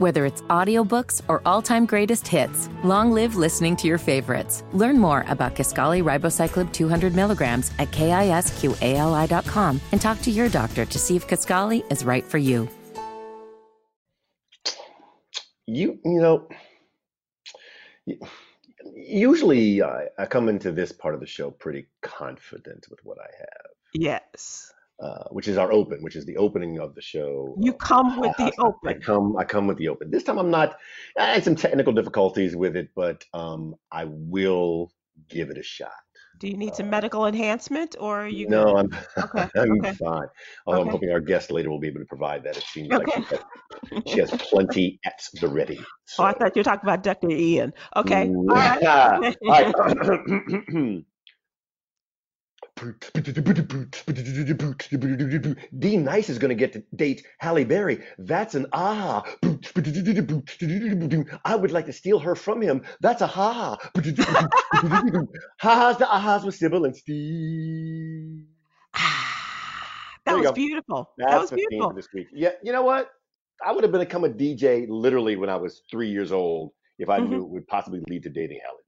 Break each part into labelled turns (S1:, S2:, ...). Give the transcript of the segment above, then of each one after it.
S1: Whether it's audiobooks or all-time greatest hits, long live listening to your favorites. Learn more about Kisqali Ribociclib 200 milligrams at kisqali.com and talk to your doctor to see if Kisqali is right for you.
S2: You, you know, usually I, I come into this part of the show pretty confident with what I have.
S3: Yes.
S2: Uh, which is our open, which is the opening of the show.
S3: You come with the
S2: I
S3: open.
S2: I come, I come with the open. This time I'm not. I had some technical difficulties with it, but um, I will give it a shot.
S3: Do you need some medical enhancement or are you
S2: No,
S3: good?
S2: I'm
S3: Okay.
S2: I'm
S3: Okay.
S2: fine. Although I'm hoping our guest later will be able to provide that. It seems like
S3: Okay.
S2: she has, she has plenty at the ready.
S3: Oh, I thought you were talking about Dr. Ian. Okay. All
S2: All
S3: right.
S2: right. D Nice is going to get to date Halle Berry. That's an ah. I would like to steal her from him. That's a ha. Ha-has the ahas with Sybil and Steve.
S3: Ah, that was
S2: go.
S3: beautiful. That was beautiful.
S2: this week. Yeah, you know what? I would have become a DJ literally when I was three years old if I
S3: hmm
S2: knew it would possibly lead to dating Halle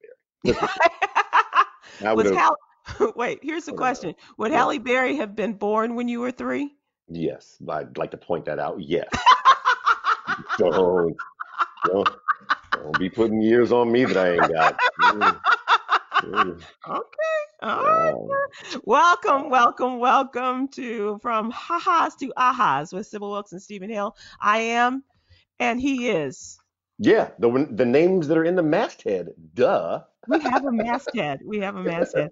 S2: Berry. I would
S3: Was
S2: have.
S3: Hal wait, here's the question. Would. Halle Berry have been born when you were three?
S2: Yes, I'd like to point that out. Yes. Don't, don't, don't be putting years on me that I ain't got. Mm, mm,
S3: Okay. All right.
S2: wow.
S3: Welcome, welcome, welcome to From Ha-Has to Ahas with Sybil Wilkes and Stephen Hill. I am, and he is.
S2: Yeah, the the names that are in the masthead. Duh.
S3: We have a masthead. We have a masthead.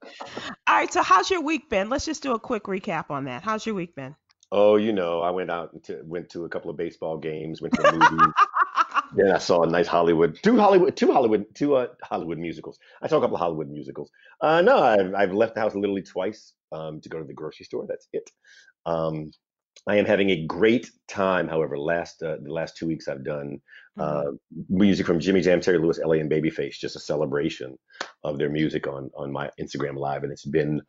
S3: All right. So, how's your week been? Let's just do a quick recap on that. How's your week been?
S2: Oh, you know, I went out to went to a couple of baseball games, went to a movie. Then I saw a nice Hollywood, two Hollywood, two Hollywood, two uh, Hollywood musicals. I saw a couple of Hollywood musicals. Uh, no, I've I've left the house literally twice um, to go to the grocery store. That's it. Um, I am having a great time. However, last uh, the last two weeks I've done
S3: Mhm.
S2: uh, music from Jimmy Jam, Terry Lewis, LA, and Babyface. Just a celebration of their music on on my Instagram Live, and it's been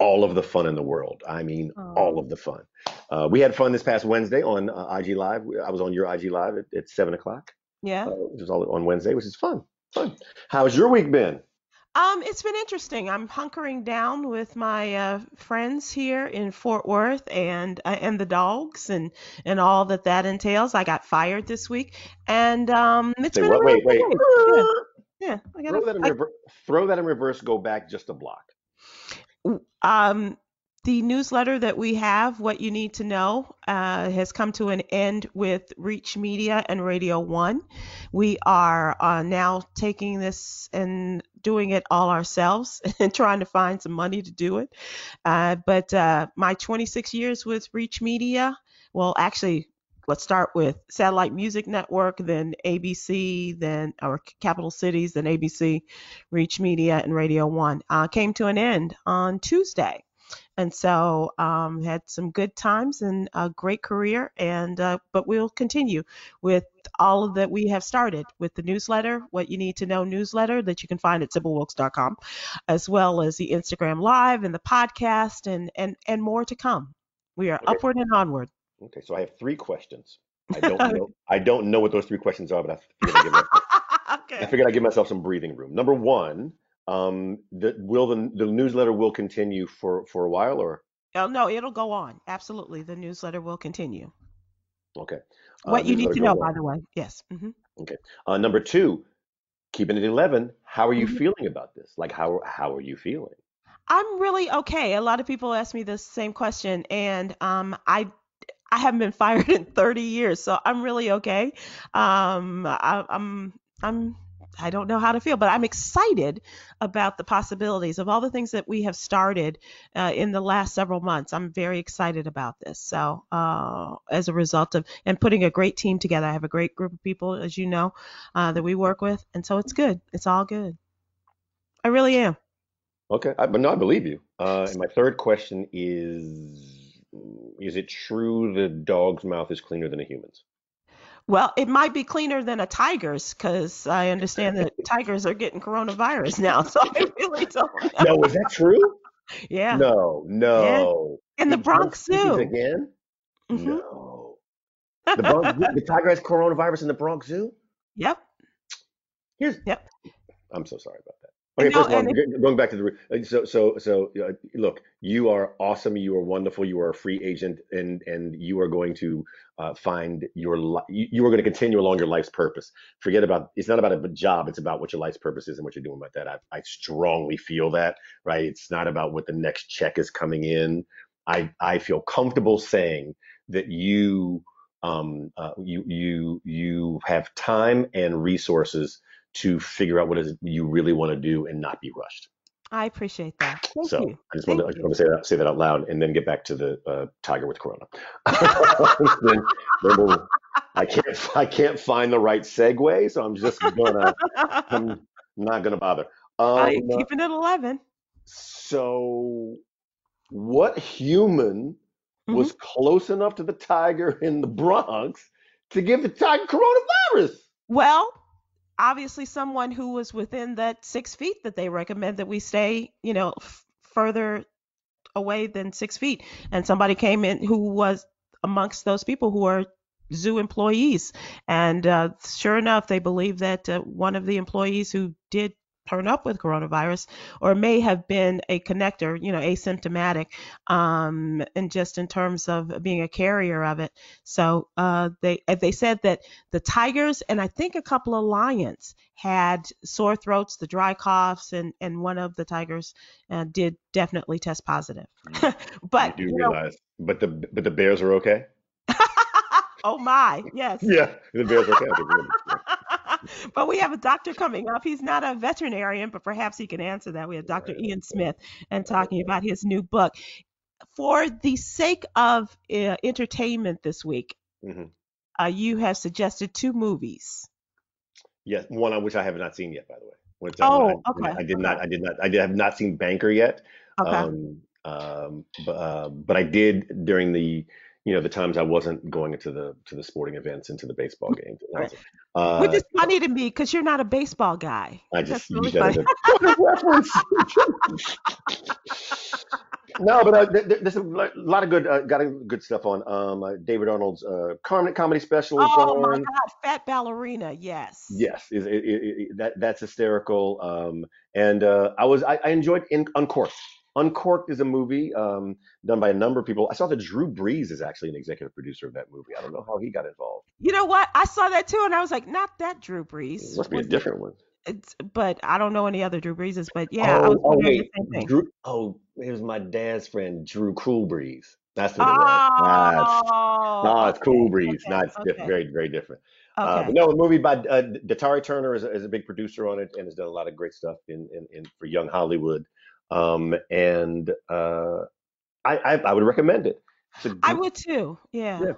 S2: all of the fun in the world. I mean, all
S3: Oh,
S2: of the fun. Uh, we had fun this past Wednesday on uh, IG Live. I was on your IG Live at, at seven o'clock,
S3: yeah.
S2: uh, which was all on Wednesday, which is fun. Fun. How's your week been?
S3: Um, it's been interesting. I'm hunkering down with my uh, friends here in Fort Worth and uh, and the dogs and and all that that entails. I got fired this week, and um, it's
S2: Say
S3: been a
S2: what? Wait, wait.
S3: Yeah, yeah. I got
S2: Throw that in
S3: a,
S2: reverse. Throw that in reverse. Go back just a block.
S3: Um, the newsletter that we have, What You Need to Know, uh, has come to an end with Reach Media and Radio One. We are uh, now taking this and doing it all ourselves and trying to find some money to do it. Uh, but uh, my 26 years with Reach Media, well, actually, let's start with Satellite Music Network, then ABC, then our Capital Cities, then ABC, Reach Media, and Radio One, uh, came to an end on Tuesday. And so um, had some good times and a great career, and uh, but we'll continue with all of that we have started with the newsletter, what you need to know newsletter that you can find at sybilwilkes.com, as well as the Instagram Live and the podcast, and and and more to come. We are
S2: Okay.
S3: upward and onward.
S2: Okay. So I have three questions. I don't know. I don't know what those three questions are, but I figured I'd give myself, I
S3: okay.
S2: figured I'd give myself some breathing room. Number one, um, the, will the the newsletter will continue for for a while, or
S3: Oh, no, it'll go on. Absolutely. The newsletter will continue.
S2: okay? Uh,
S3: What you need to know, by the way. Yes. hmm
S2: Okay. Uh, number two, keeping it 11. How are you
S3: Mhm.
S2: feeling about this? Like, how how are you feeling?
S3: I'm really okay. A lot of people ask me this same question, and um, I I haven't been fired in 30 years, so I'm really okay. Um, I, I'm I'm I don't know how to feel, but I'm excited about the possibilities of all the things that we have started uh, in the last several months. I'm very excited about this. So, uh, as a result of and putting a great team together, I have a great group of people, as you know, uh, that we work with, and so it's good. It's all good. I really am.
S2: Okay, I, but no, I believe you. Uh, and my third question is: Is it true the dog's mouth is cleaner than a human's?
S3: Well, it might be cleaner than a tiger's because I understand that tigers are getting coronavirus now. So I really don't know.
S2: No, is that true?
S3: Yeah.
S2: No, no.
S3: In the Bronx Zoo.
S2: again?
S3: Mhm.
S2: No. The, Bronx, the tiger has coronavirus in the Bronx Zoo.
S3: Yep.
S2: Here's.
S3: Yep.
S2: I'm so sorry about that. Okay,
S3: No,
S2: first of all, going back to the uh, so so so uh, look, you are awesome. You are wonderful. You are a free agent, and and you are going to uh, find your li- you, you are going to continue along your life's purpose. Forget about it's not about a job. It's about what your life's purpose is and what you're doing about that. I I strongly feel that. Right. It's not about what the next check is coming in. I I feel comfortable saying that you um uh, you you you have time and resources to figure out what is you really want to do and not be rushed.
S3: I appreciate that. Thank
S2: So
S3: you.
S2: I just want to, I just want to say that say that out loud and then get back to the uh, tiger with corona. then, then I can't I can't find the right segue, so I'm just gonna I'm not gonna bother. Um,
S3: keeping it 11.
S2: so what human was close enough to the tiger in the Bronx to give the tiger coronavirus?
S3: Well, obviously, someone who was within that six feet that they recommend that we stay, you know, f- further away than six feet. And somebody came in who was amongst those people who are zoo employees. And uh, sure enough, they believe that uh, one of the employees who did turn up with coronavirus or may have been a connector, you know, asymptomatic, um, and just in terms of being a carrier of it. So uh, they uh, they said that the tigers and I think a couple of lions had sore throats, the dry coughs, and and one of the tigers uh, did definitely test positive. but
S2: you do
S3: you know,
S2: realize, but the but the bears are okay.
S3: oh my, yes.
S2: Yeah, the bears are okay. I think we're gonna-
S3: but we have a doctor coming up. He's not a veterinarian, but perhaps he can answer that. We have Dr. Ian Smith and talking about his new book. For the sake of uh, entertainment this week,
S2: Mhm.
S3: uh, you have suggested two movies.
S2: Yes, one on which I have not seen yet, by the way. Which
S3: Oh,
S2: I,
S3: okay,
S2: I did not. I did not. I did have not seen Banker yet.
S3: Okay.
S2: Um, um, but, uh, but I did during the you know the times I wasn't going into the to the sporting events into the baseball games. Was, uh,
S3: Which is funny to me because you're not a baseball guy.
S2: I just
S3: really
S2: use that as
S3: funny.
S2: a reference. no, but uh, th- th- there's a lot of good uh, got a good stuff on. Um, uh, David Arnold's uh, comedy comedy special
S3: Oh my
S2: on.
S3: God, Fat Ballerina, yes.
S2: Yes, is that that's hysterical. Um, and uh, I was I, I enjoyed in, Uncorked. Uncorked is a movie um, done by a number of people. I saw that Drew Brees is actually an executive producer of that movie. I don't know how he got involved.
S3: You know what? I saw that too, and I was like, not that Drew Brees.
S2: It must be a different one.
S3: It's, but I don't know any other Drew Breeses. But yeah, I was
S2: oh, oh wait,
S3: the same thing.
S2: Drew. Oh, it was my dad's friend Drew Cool Breeze. That's what it was. That's,
S3: Oh,
S2: no, it's Cool Breeze.
S3: okay,
S2: No, it's
S3: okay.
S2: very very different. Uh,
S3: okay.
S2: but no, a movie by uh, Datari Turner is a, is a big producer on it and has done a lot of great stuff in in, in for young Hollywood. Um, and uh, I, I I would recommend it. It's a
S3: I would too. Yeah,
S2: Yeah.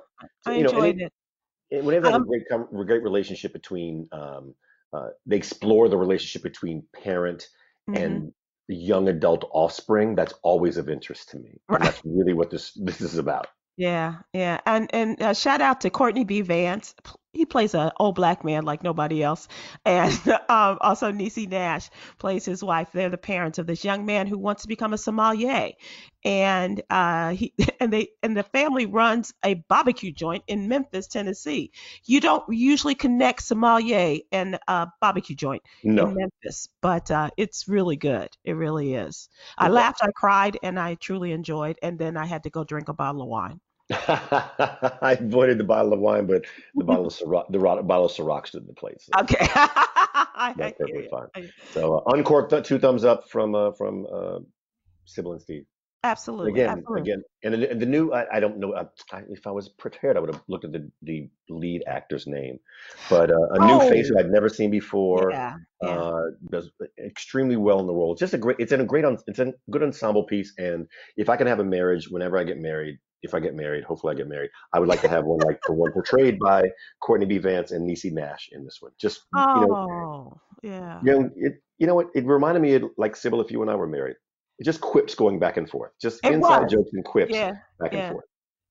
S3: I
S2: you know,
S3: enjoyed
S2: it-
S3: it.
S2: whenever
S3: Um,
S2: a great great relationship between um, uh, they explore the relationship between parent
S3: Mhm.
S2: and young adult offspring. That's always of interest to me.
S3: Right.
S2: that's really what this this is about.
S3: Yeah, yeah, and and uh, shout out to Courtney B. Vance. He plays an old black man like nobody else, and um, also Niecy Nash plays his wife. They're the parents of this young man who wants to become a sommelier, and uh, he and they and the family runs a barbecue joint in Memphis, Tennessee. You don't usually connect sommelier and a barbecue joint in
S2: No,
S3: Memphis, but uh, it's really good. It really is. I laughed, I cried, and I truly enjoyed. And then I had to go drink a bottle of wine.
S2: I avoided the bottle of wine, but the bottle of Ciroc, the bottle of Ciroc stood in the place. So
S3: Okay.
S2: That's perfectly fine. So uh, uncorked, uh, two thumbs up from uh, from uh, Sybil and Steve.
S3: Absolutely.
S2: Again,
S3: absolutely.
S2: again, and the, and the new I, I don't know I, I- if I was prepared, I would have looked at the, the lead actor's name, but uh, a new face
S3: Oh.
S2: who I'd never seen before.
S3: Yeah. Yeah.
S2: Uh, does extremely well in the role. It's just a great. It's in a great. It's a good ensemble piece. And if I can have a marriage, whenever I get married, if I get married, hopefully I get married, I would like to have one like the one portrayed by Courtney B. Vance and Niecy Nash in this one. Just you know,
S3: oh, yeah.
S2: you know, it, you know what? It reminded me of like Sybil if you and I were married. It just quips going back and forth, just
S3: It
S2: inside
S3: was.
S2: jokes and quips
S3: Yeah.
S2: back
S3: yeah.
S2: and forth.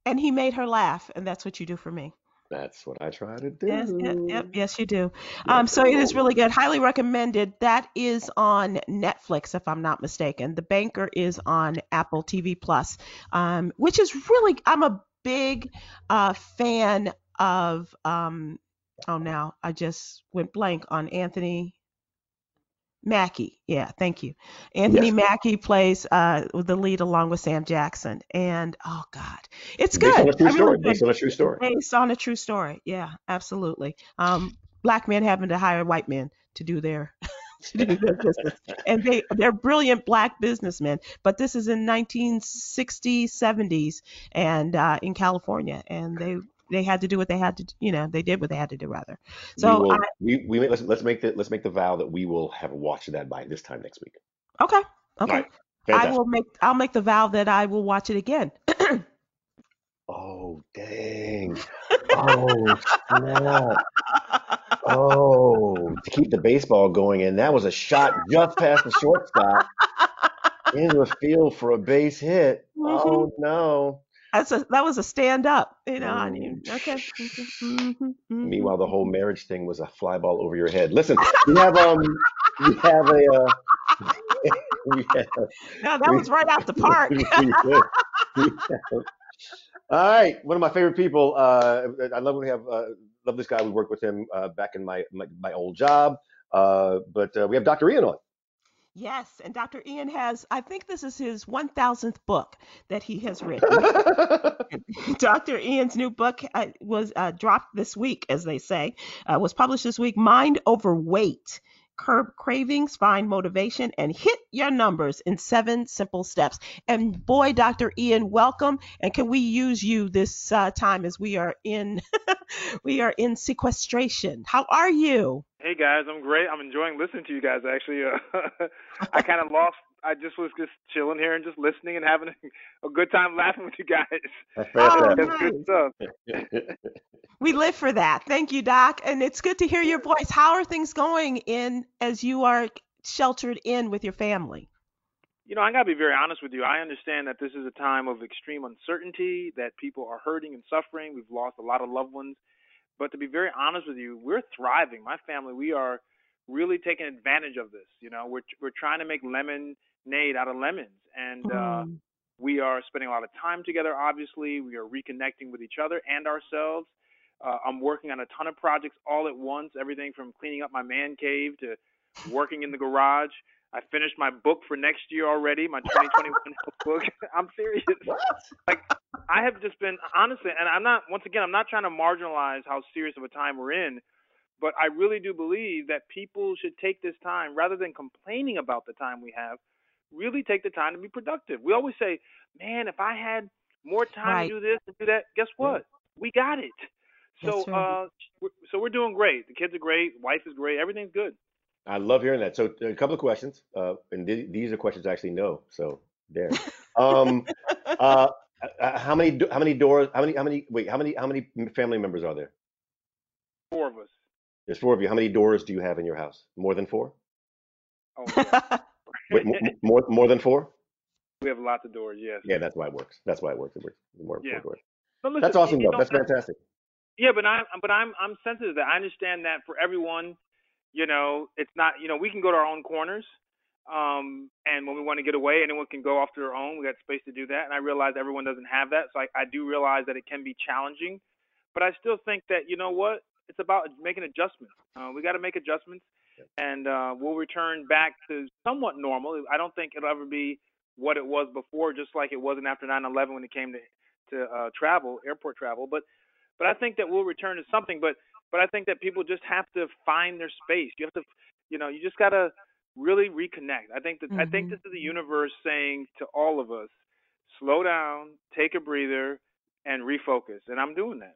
S3: And he made her laugh, and that's what you do for me.
S2: That's what I try to do.
S3: Yes, yep, yep, yes, you do.
S2: Yeah,
S3: Um, so it is really good. Highly recommended. That is on Netflix, if I'm not mistaken. The Banker is on Apple TV Plus, um, which is really. I'm a big uh, fan of um, oh now I just went blank on Anthony Mackie. Yeah, thank you. Anthony
S2: Yes.
S3: Mackie plays uh, the lead along with Sam Jackson, and oh God, it's
S2: Based on
S3: good.
S2: a true
S3: I
S2: story. Based on a true story.
S3: based on a true story. Yeah, absolutely. Um, black men having to hire white men to do their to do their business, and they they're brilliant black businessmen. But this is in 1960s, 70s, and uh, in California, and they they had to do what they had to, you know, they did what they had to do rather.
S2: We
S3: So
S2: will.
S3: I,
S2: We we let's let's make the let's make the vow that we will have watched that by this time next week.
S3: okay, okay.
S2: right.
S3: I will make I'll make the vow that I will watch it again.
S2: Oh dang. Oh snap. Oh, to keep the baseball going, and that was a shot just past the shortstop into the field for a base hit.
S3: Mhm.
S2: Oh no.
S3: That's a that was a stand up. You know, I mean,
S2: Oh,
S3: okay. mhm, mhm, mhm.
S2: Meanwhile, the whole marriage thing was a fly ball over your head. Listen, we have um, we have a uh, we have
S3: No, that
S2: we,
S3: was right out the park.
S2: we have, have All right, one of my favorite people. Uh, I love when we have uh, love this guy. We worked with him uh, back in my my, my old job. Uh, but uh, we have Dr. Ian on.
S3: Yes, and Dr. Ian has, I think this is his 1000th book that he has written. Dr. Ian's new book uh, was uh, dropped this week, as they say, uh, was published this week Mind Over Weight Curb Cravings, Find Motivation, and Hit Your Numbers in Seven Simple Steps. And boy, Dr. Ian, welcome. And can we use you this uh, time as we are in we are in sequestration? How are you?
S4: Hey guys, I'm great. I'm enjoying listening to you guys. Actually, uh, I kind of lost. I just was just chilling here and just listening and having a, a good time laughing with you guys.
S2: That's
S3: Oh,
S4: That's good stuff.
S3: We live for that. Thank you, Doc. And it's good to hear your voice. How are things going in as you are sheltered in with your family?
S4: You know, I gotta be very honest with you. I understand that this is a time of extreme uncertainty, that people are hurting and suffering. We've lost a lot of loved ones. But to be very honest with you, we're thriving. My family, we are really taking advantage of this. You know, we're we're trying to make lemonade out of lemons, and uh,
S3: Mm.
S4: we are spending a lot of time together. Obviously, we are reconnecting with each other and ourselves. Uh, I'm working on a ton of projects all at once. Everything from cleaning up my man cave to working in the garage. I finished my book for next year already, my 2021 book. I'm serious. Like I have just been honestly, and I'm not. Once again, I'm not trying to marginalize how serious of a time we're in, but I really do believe that people should take this time rather than complaining about the time we have. Really take the time to be productive. We always say, "Man, if I had more time
S3: Right.
S4: to do this and do that, guess what? We got it." So,
S3: right.
S4: uh, we're, so we're doing great. The kids are great. Wife is great. Everything's good.
S2: I love hearing that. So a couple of questions, uh, and th- these are questions I actually know. So there. Um, uh, uh, how many do- how many doors? How many how many wait? How many how many family members are there?
S4: Four of us.
S2: There's four of you. How many doors do you have in your house? More than four?
S4: Oh, yeah.
S2: Wait, more more than four?
S4: we have lots of doors. Yes.
S2: Yeah, that's why it works. That's why it works. It works. More,
S4: Yeah.
S2: more doors.
S4: But listen,
S2: That's awesome,
S4: you
S2: though.
S4: know,
S2: That's fantastic.
S4: Yeah, but I'm but I'm I'm sensitive that I understand that for everyone, you know, it's not you know we can go to our own corners, um, and when we want to get away, anyone can go off to their own. We got space to do that, and I realize everyone doesn't have that, so I, I do realize that it can be challenging, but I still think that you know what, it's about making adjustments. Uh, we got to make adjustments, and uh, we'll return back to somewhat normal. I don't think it'll ever be what it was before, just like it wasn't after 9/11 when it came to to uh, travel, airport travel, but but I think that we'll return to something. But but I think that people just have to find their space. You have to, you know, you just gotta really reconnect. I think that I think
S3: Mhm.
S4: this is the universe saying to all of us, slow down, take a breather, and refocus. And I'm doing that.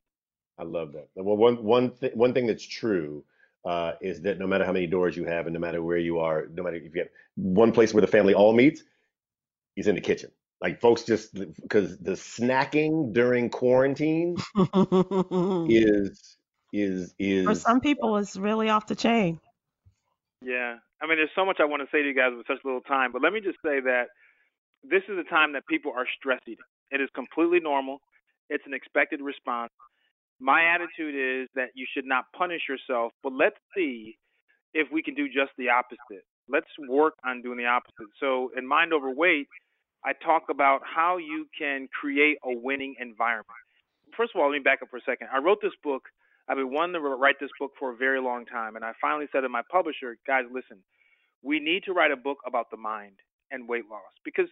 S2: I love that. Well, one one th- one thing that's true uh, is that no matter how many doors you have, and no matter where you are, no matter if you have one place where the family all meets, is in the kitchen. Like folks just because the snacking during quarantine is is is For
S3: some people, is really off the chain.
S4: Yeah. I mean, there's so much I want to say to you guys with such little time, but let me just say that this is a time that people are stress eating. It is completely normal. It's an expected response. My attitude is that you should not punish yourself, but let's see if we can do just the opposite. Let's work on doing the opposite. So, in Mind Over Weight, I talk about how you can create a winning environment. first of all, let me back up for a second. I wrote this book. I've been wanting to write this book for a very long time, and I finally said to my publisher, guys, listen, we need to write a book about the mind and weight loss because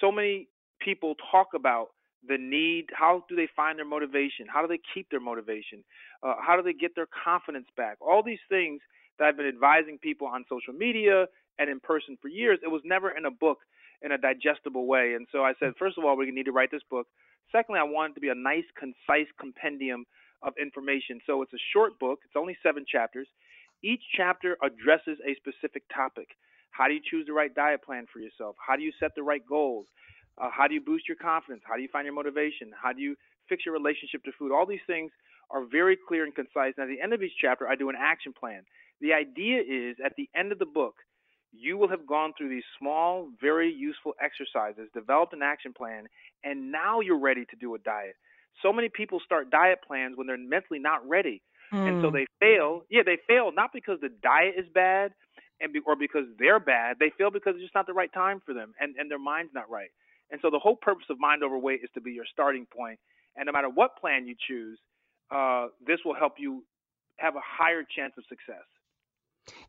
S4: so many people talk about the need how do they find their motivation? How do they keep their motivation? Uh, how do they get their confidence back? All these things that i've been advising people on social media and in person for years it was never in a book in a digestible way. And so i said first of all we need to write this book. Secondly i want it to be a nice concise compendium of information so it's a short book it's only seven chapters each chapter addresses a specific topic how do you choose the right diet plan for yourself how do you set the right goals uh, how do you boost your confidence? How do you find your motivation? How do you fix your relationship to food? All these things are very clear and concise. And at the end of each chapter, I do an action plan. The idea is at the end of the book, you will have gone through these small, very useful exercises, developed an action plan, and now you're ready to do a diet. So many people start diet plans when they're mentally not ready. Mm. And so hmm. they fail. Yeah, they fail not because the diet is bad and be, or because they're bad. They fail because it's just not the right time for them and, and their mind's not right. And so the whole purpose of Mind Over Weight is to be your starting point. And no matter what plan you choose, uh, this will help you have a higher chance of success.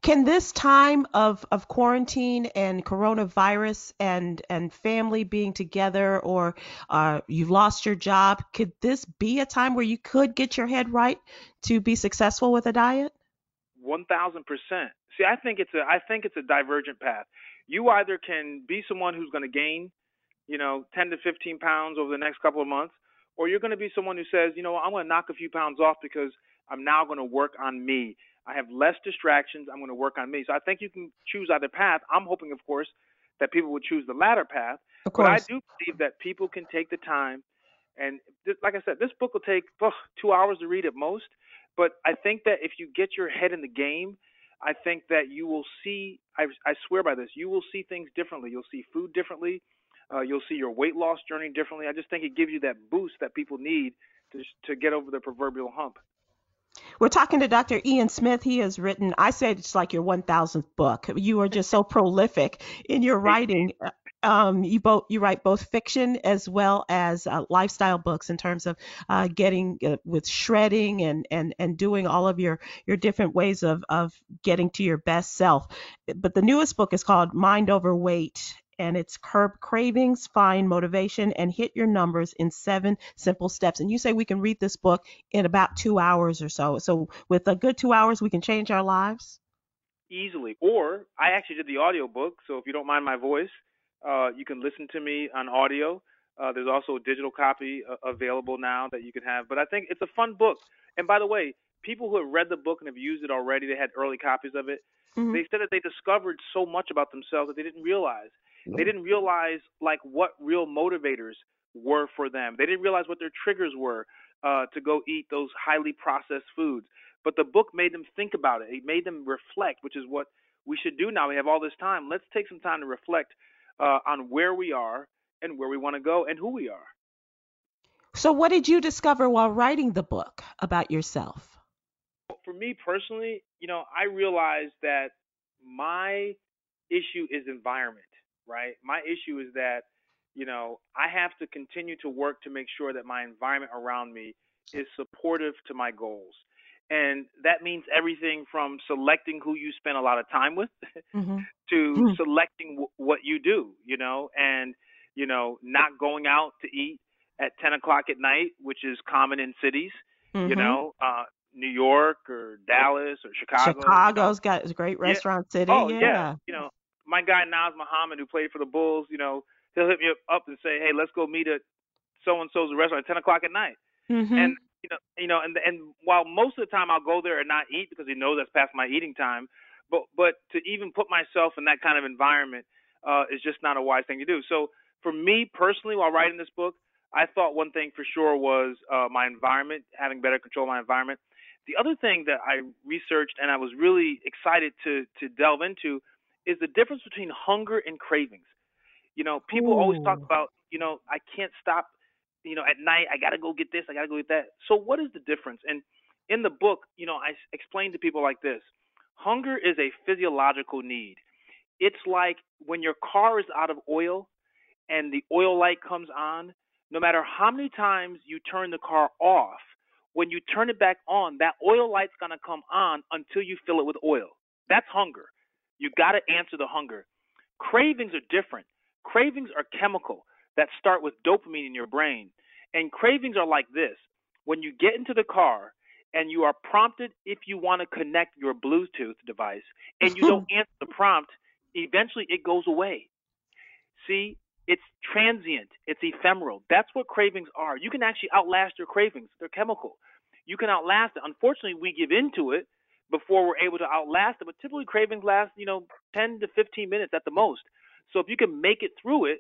S3: Can this time of, of quarantine and coronavirus and, and family being together, or uh, you've lost your job, could this be a time where you could get your head right to be successful with a diet?
S4: One thousand percent. See, I think it's a I think it's a divergent path. You either can be someone who's going to gain you know, 10 to 15 pounds over the next couple of months, or you're going to be someone who says, you know, I'm going to knock a few pounds off because I'm now going to work on me. I have less distractions. I'm going to work on me. So I think you can choose either path. I'm hoping, of course, that people would choose the latter path.
S3: Of course.
S4: But I do believe that people can take the time. And th- like I said, this book will take two hours to read at most. But I think that if you get your head in the game, I think that you will see, I, I swear by this, you will see things differently. You'll see food differently. Uh, you'll see your weight loss journey differently. I just think it gives you that boost that people need to to get over the proverbial hump.
S3: We're talking to Dr. Ian Smith. He has written, I said it's like your 1000th book. You are just so prolific in your writing. Um, you both you write both fiction as well as uh, lifestyle books in terms of uh, getting uh, with shredding and and and doing all of your your different ways of of getting to your best self. But the newest book is called Mind Over Weight and it's curb cravings, find motivation, and hit your numbers in seven simple steps. And you say we can read this book in about two hours or so. So with a good two hours, we can change our lives?
S4: Easily. Or I actually did the audio book, so if you don't mind my voice, uh, you can listen to me on audio. Uh, there's also a digital copy uh, available now that you can have. But I think it's a fun book. And by the way, people who have read the book and have used it already, they had early copies of it. Mm-hmm. They said that they discovered so much about themselves that they didn't realize. They didn't realize like what real motivators were for them. They didn't realize what their triggers were uh, to go eat those highly processed foods. But the book made them think about it. It made them reflect, which is what we should do now. We have all this time. Let's take some time to reflect uh, on where we are and where we want to go and who we are.
S3: So, what did you discover while writing the book about yourself?
S4: For me personally, you know, I realized that my issue is environment right? My issue is that, you know, I have to continue to work to make sure that my environment around me is supportive to my goals. And that means everything from selecting who you spend a lot of time with mm-hmm. to mm-hmm. selecting w- what you do, you know, and, you know, not going out to eat at 10 o'clock at night, which is common in cities, mm-hmm. you know, uh, New York or Dallas or Chicago.
S3: Chicago's you know. got a great restaurant
S4: yeah.
S3: city.
S4: Oh,
S3: yeah.
S4: yeah. You know, my guy Naz Mohammed, who played for the Bulls, you know, he'll hit me up and say, "Hey, let's go meet at so and so's restaurant at ten o'clock at night." Mm-hmm. And you know, you know, and and while most of the time I'll go there and not eat because he knows that's past my eating time, but but to even put myself in that kind of environment uh, is just not a wise thing to do. So for me personally, while writing this book, I thought one thing for sure was uh, my environment, having better control of my environment. The other thing that I researched and I was really excited to to delve into is the difference between hunger and cravings. You know, people Ooh. always talk about, you know, I can't stop, you know, at night, I got to go get this, I got to go get that. So, what is the difference? And in the book, you know, I explain to people like this hunger is a physiological need. It's like when your car is out of oil and the oil light comes on, no matter how many times you turn the car off, when you turn it back on, that oil light's going to come on until you fill it with oil. That's hunger. You got to answer the hunger. Cravings are different. Cravings are chemical that start with dopamine in your brain. And cravings are like this. When you get into the car and you are prompted if you want to connect your Bluetooth device and you don't answer the prompt, eventually it goes away. See, it's transient, it's ephemeral. That's what cravings are. You can actually outlast your cravings, they're chemical. You can outlast it. Unfortunately, we give into it before we're able to outlast it, but typically cravings last, you know, 10 to 15 minutes at the most. So if you can make it through it,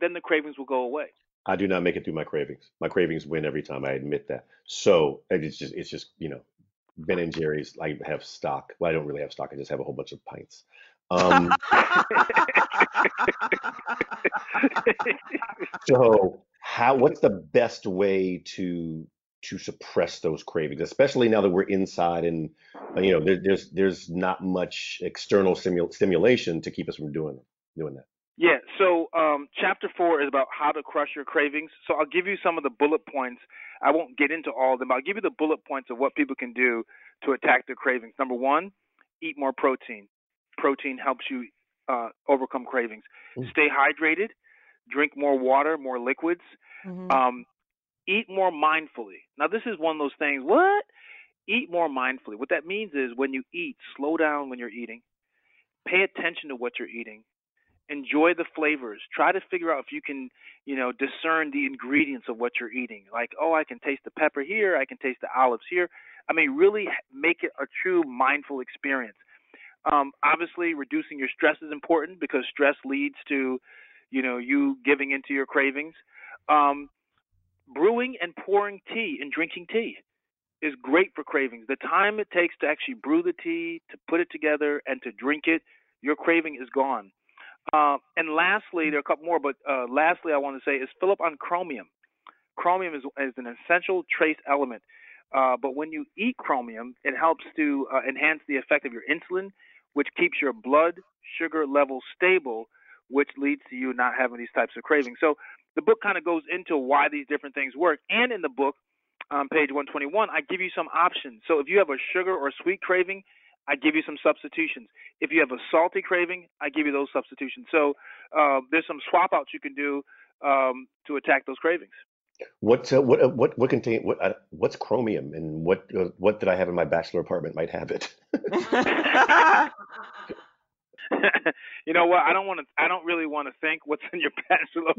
S4: then the cravings will go away.
S2: I do not make it through my cravings. My cravings win every time. I admit that. So it's just, it's just, you know, Ben and Jerry's. I have stock. Well, I don't really have stock. I just have a whole bunch of pints. Um, so how? What's the best way to to suppress those cravings, especially now that we're inside and you know there, there's there's not much external stimul- stimulation to keep us from doing doing that.
S4: Yeah. So um, chapter four is about how to crush your cravings. So I'll give you some of the bullet points. I won't get into all of them. I'll give you the bullet points of what people can do to attack their cravings. Number one, eat more protein. Protein helps you uh, overcome cravings. Mm. Stay hydrated. Drink more water, more liquids. Mm-hmm. Um, eat more mindfully. Now, this is one of those things. What? Eat more mindfully. What that means is when you eat, slow down when you're eating. Pay attention to what you're eating. Enjoy the flavors. Try to figure out if you can, you know, discern the ingredients of what you're eating. Like, oh, I can taste the pepper here. I can taste the olives here. I mean, really make it a true mindful experience. Um, obviously, reducing your stress is important because stress leads to, you know, you giving into your cravings. Um, brewing and pouring tea and drinking tea is great for cravings. The time it takes to actually brew the tea, to put it together, and to drink it, your craving is gone. Uh, and lastly, there are a couple more, but uh, lastly, I want to say is fill up on chromium. Chromium is, is an essential trace element. Uh, but when you eat chromium, it helps to uh, enhance the effect of your insulin, which keeps your blood sugar level stable, which leads to you not having these types of cravings. So the book kind of goes into why these different things work. And in the book, on page 121, I give you some options. So if you have a sugar or sweet craving, I give you some substitutions. If you have a salty craving, I give you those substitutions. So uh, there's some swap outs you can do um, to attack those cravings.
S2: What uh, what uh, what what contain what uh, what's chromium and what uh, what did I have in my bachelor apartment might have it?
S4: you know what? I don't want to. I don't really want to think what's in your bachelor.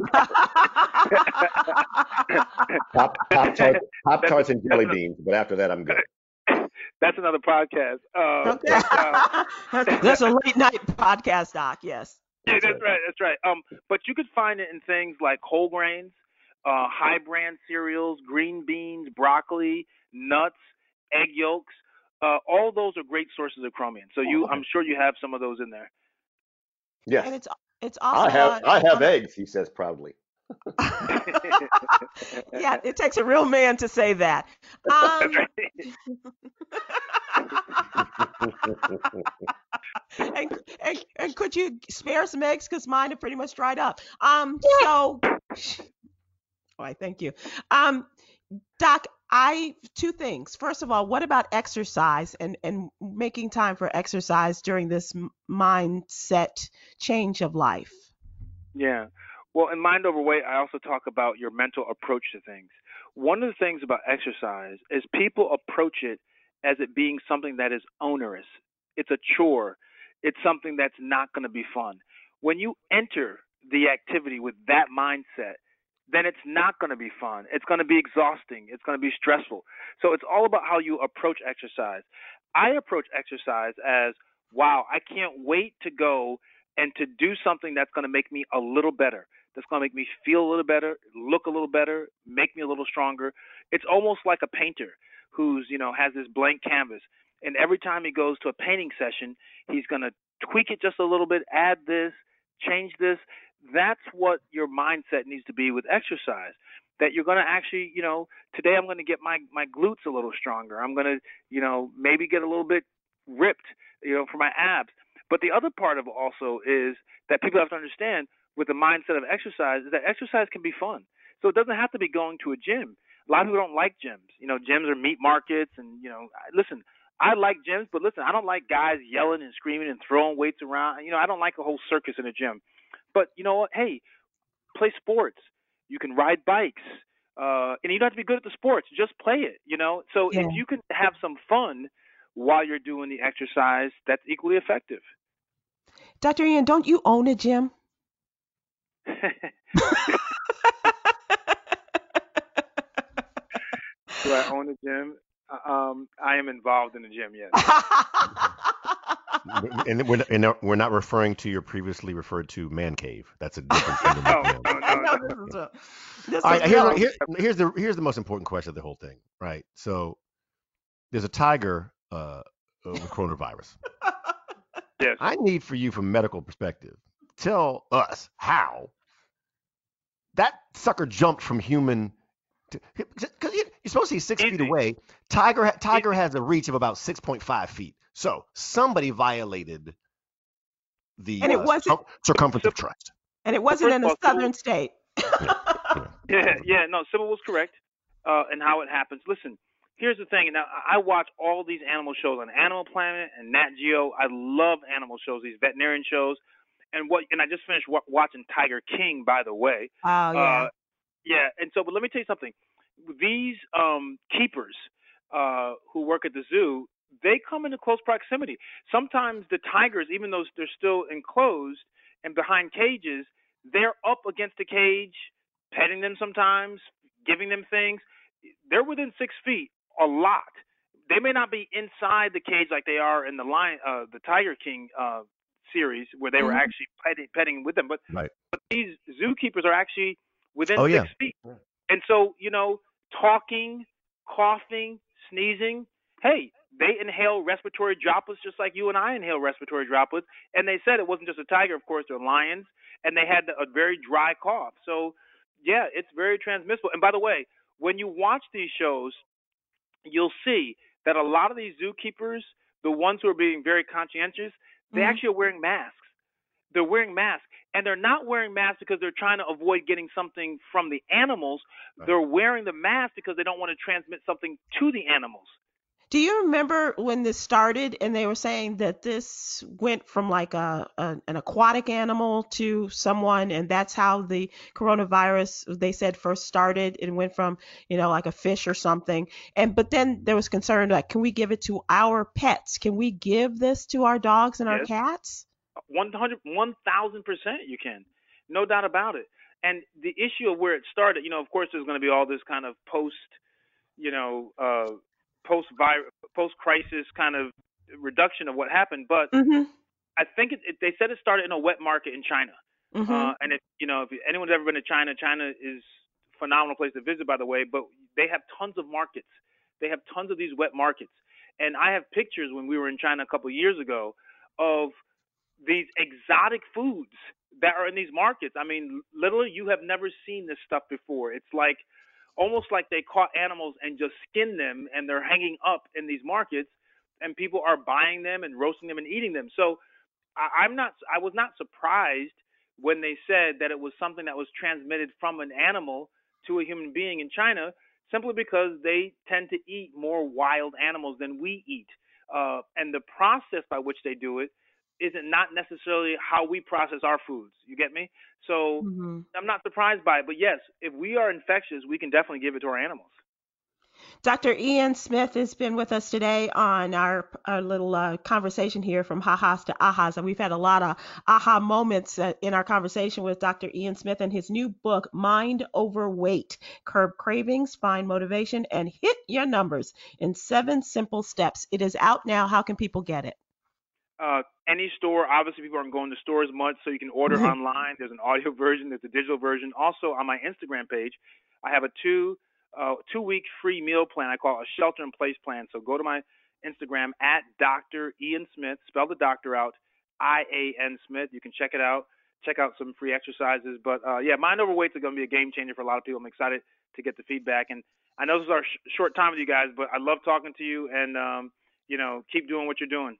S2: pop pop tarts, pop tarts and jelly beans, but after that, I'm good.
S4: That's another podcast. Uh,
S3: okay. uh, that's a late night podcast, Doc. Yes.
S4: Yeah, that's right. That's right. Um, but you could find it in things like whole grains, uh, high brand cereals, green beans, broccoli, nuts, egg yolks. Uh, all those are great sources of chromium. So you, I'm sure you have some of those in there.
S2: Yes.
S3: And it's it's also
S2: I have I have eggs, he says proudly.
S3: yeah, it takes a real man to say that. Um, and, and, and, could you spare some eggs? Because mine are pretty much dried up. Um, so, all right, thank you. Um, Doc, I two things. First of all, what about exercise and and making time for exercise during this mindset change of life?
S4: Yeah. Well, in Mind Over Weight, I also talk about your mental approach to things. One of the things about exercise is people approach it as it being something that is onerous. It's a chore. It's something that's not going to be fun. When you enter the activity with that mindset, then it's not going to be fun. It's going to be exhausting. It's going to be stressful. So it's all about how you approach exercise. I approach exercise as wow, I can't wait to go and to do something that's going to make me a little better that's going to make me feel a little better, look a little better, make me a little stronger. It's almost like a painter who's, you know, has this blank canvas. And every time he goes to a painting session, he's going to tweak it just a little bit, add this, change this. That's what your mindset needs to be with exercise. That you're going to actually, you know, today I'm going to get my my glutes a little stronger. I'm going to, you know, maybe get a little bit ripped, you know, for my abs. But the other part of also is that people have to understand with the mindset of exercise is that exercise can be fun. So it doesn't have to be going to a gym. A lot of people don't like gyms. You know, gyms are meat markets, and you know, listen, I like gyms, but listen, I don't like guys yelling and screaming and throwing weights around. You know, I don't like a whole circus in a gym. But you know what? Hey, play sports. You can ride bikes. Uh, and you don't have to be good at the sports. Just play it, you know? So yeah. if you can have some fun while you're doing the exercise, that's equally effective.
S3: Dr. Ian, don't you own a gym?
S4: Do I own a gym? Uh, um, I am involved in a gym, yes.
S2: and we're, and we're not referring to your previously referred to man cave. That's a different thing.
S4: no, no, no, no.
S2: All right, here, here, here's the here's the most important question of the whole thing, right? So there's a tiger uh, with coronavirus.
S4: yes.
S2: I need for you, from medical perspective, tell us how that sucker jumped from human because you're supposed to be six Easy. feet away. Tiger Tiger Easy. has a reach of about six point five feet. So somebody violated the
S3: and it uh, wasn't,
S2: circumference of trust.
S3: And it wasn't in a southern state.
S4: yeah, yeah, yeah, no, Sybil was correct, uh, and how it happens. Listen, here's the thing. Now, I watch all these animal shows on Animal Planet and Nat Geo. I love animal shows, these veterinarian shows. And what? And I just finished w- watching Tiger King, by the way.
S3: Oh yeah. Uh,
S4: yeah, and so, but let me tell you something. These um, keepers uh, who work at the zoo, they come into close proximity. Sometimes the tigers, even though they're still enclosed and behind cages, they're up against the cage, petting them sometimes, giving them things. They're within six feet a lot. They may not be inside the cage like they are in the lion, uh, the Tiger King uh, series, where they were mm-hmm. actually petting, petting with them. But,
S2: right.
S4: but these zookeepers are actually within
S2: oh,
S4: six
S2: yeah.
S4: feet. And so, you know, talking, coughing, sneezing, hey, they inhale respiratory droplets just like you and I inhale respiratory droplets. And they said it wasn't just a tiger, of course, they're lions, and they had a very dry cough. So, yeah, it's very transmissible. And by the way, when you watch these shows, you'll see that a lot of these zookeepers, the ones who are being very conscientious, they mm-hmm. actually are wearing masks. They're wearing masks, and they're not wearing masks because they're trying to avoid getting something from the animals. Right. They're wearing the mask because they don't want to transmit something to the animals.
S3: Do you remember when this started and they were saying that this went from like a, a, an aquatic animal to someone and that's how the coronavirus they said first started and went from, you know, like a fish or something. And but then there was concern like can we give it to our pets? Can we give this to our dogs and yes. our cats?
S4: 100 1000% you can. No doubt about it. And the issue of where it started, you know, of course there's going to be all this kind of post you know, uh, post post crisis kind of reduction of what happened. But
S3: mm-hmm.
S4: I think it, it, they said it started in a wet market in China.
S3: Mm-hmm.
S4: Uh, and if you know if anyone's ever been to China, China is a phenomenal place to visit, by the way. But they have tons of markets. They have tons of these wet markets. And I have pictures when we were in China a couple of years ago of these exotic foods that are in these markets. I mean, literally, you have never seen this stuff before. It's like almost like they caught animals and just skinned them and they're hanging up in these markets and people are buying them and roasting them and eating them. So I, I'm not I was not surprised when they said that it was something that was transmitted from an animal to a human being in China simply because they tend to eat more wild animals than we eat. Uh, and the process by which they do it isn't not necessarily how we process our foods. You get me? So
S3: mm-hmm.
S4: I'm not surprised by it. But yes, if we are infectious, we can definitely give it to our animals.
S3: Dr. Ian Smith has been with us today on our, our little uh, conversation here from ha-has to ahas. And we've had a lot of aha moments uh, in our conversation with Dr. Ian Smith and his new book, Mind Over Weight Curb Cravings, Find Motivation, and Hit Your Numbers in Seven Simple Steps. It is out now. How can people get it?
S4: uh, any store. Obviously, people aren't going to stores much, so you can order mm-hmm. online. There's an audio version. There's a digital version. Also, on my Instagram page, I have a two uh, two week free meal plan. I call it a shelter in place plan. So go to my Instagram at Dr. Ian Smith. Spell the doctor out, I A N Smith. You can check it out. Check out some free exercises. But uh, yeah, mind over weight is going to be a game changer for a lot of people. I'm excited to get the feedback. And I know this is our sh- short time with you guys, but I love talking to you. And um, you know, keep doing what you're doing.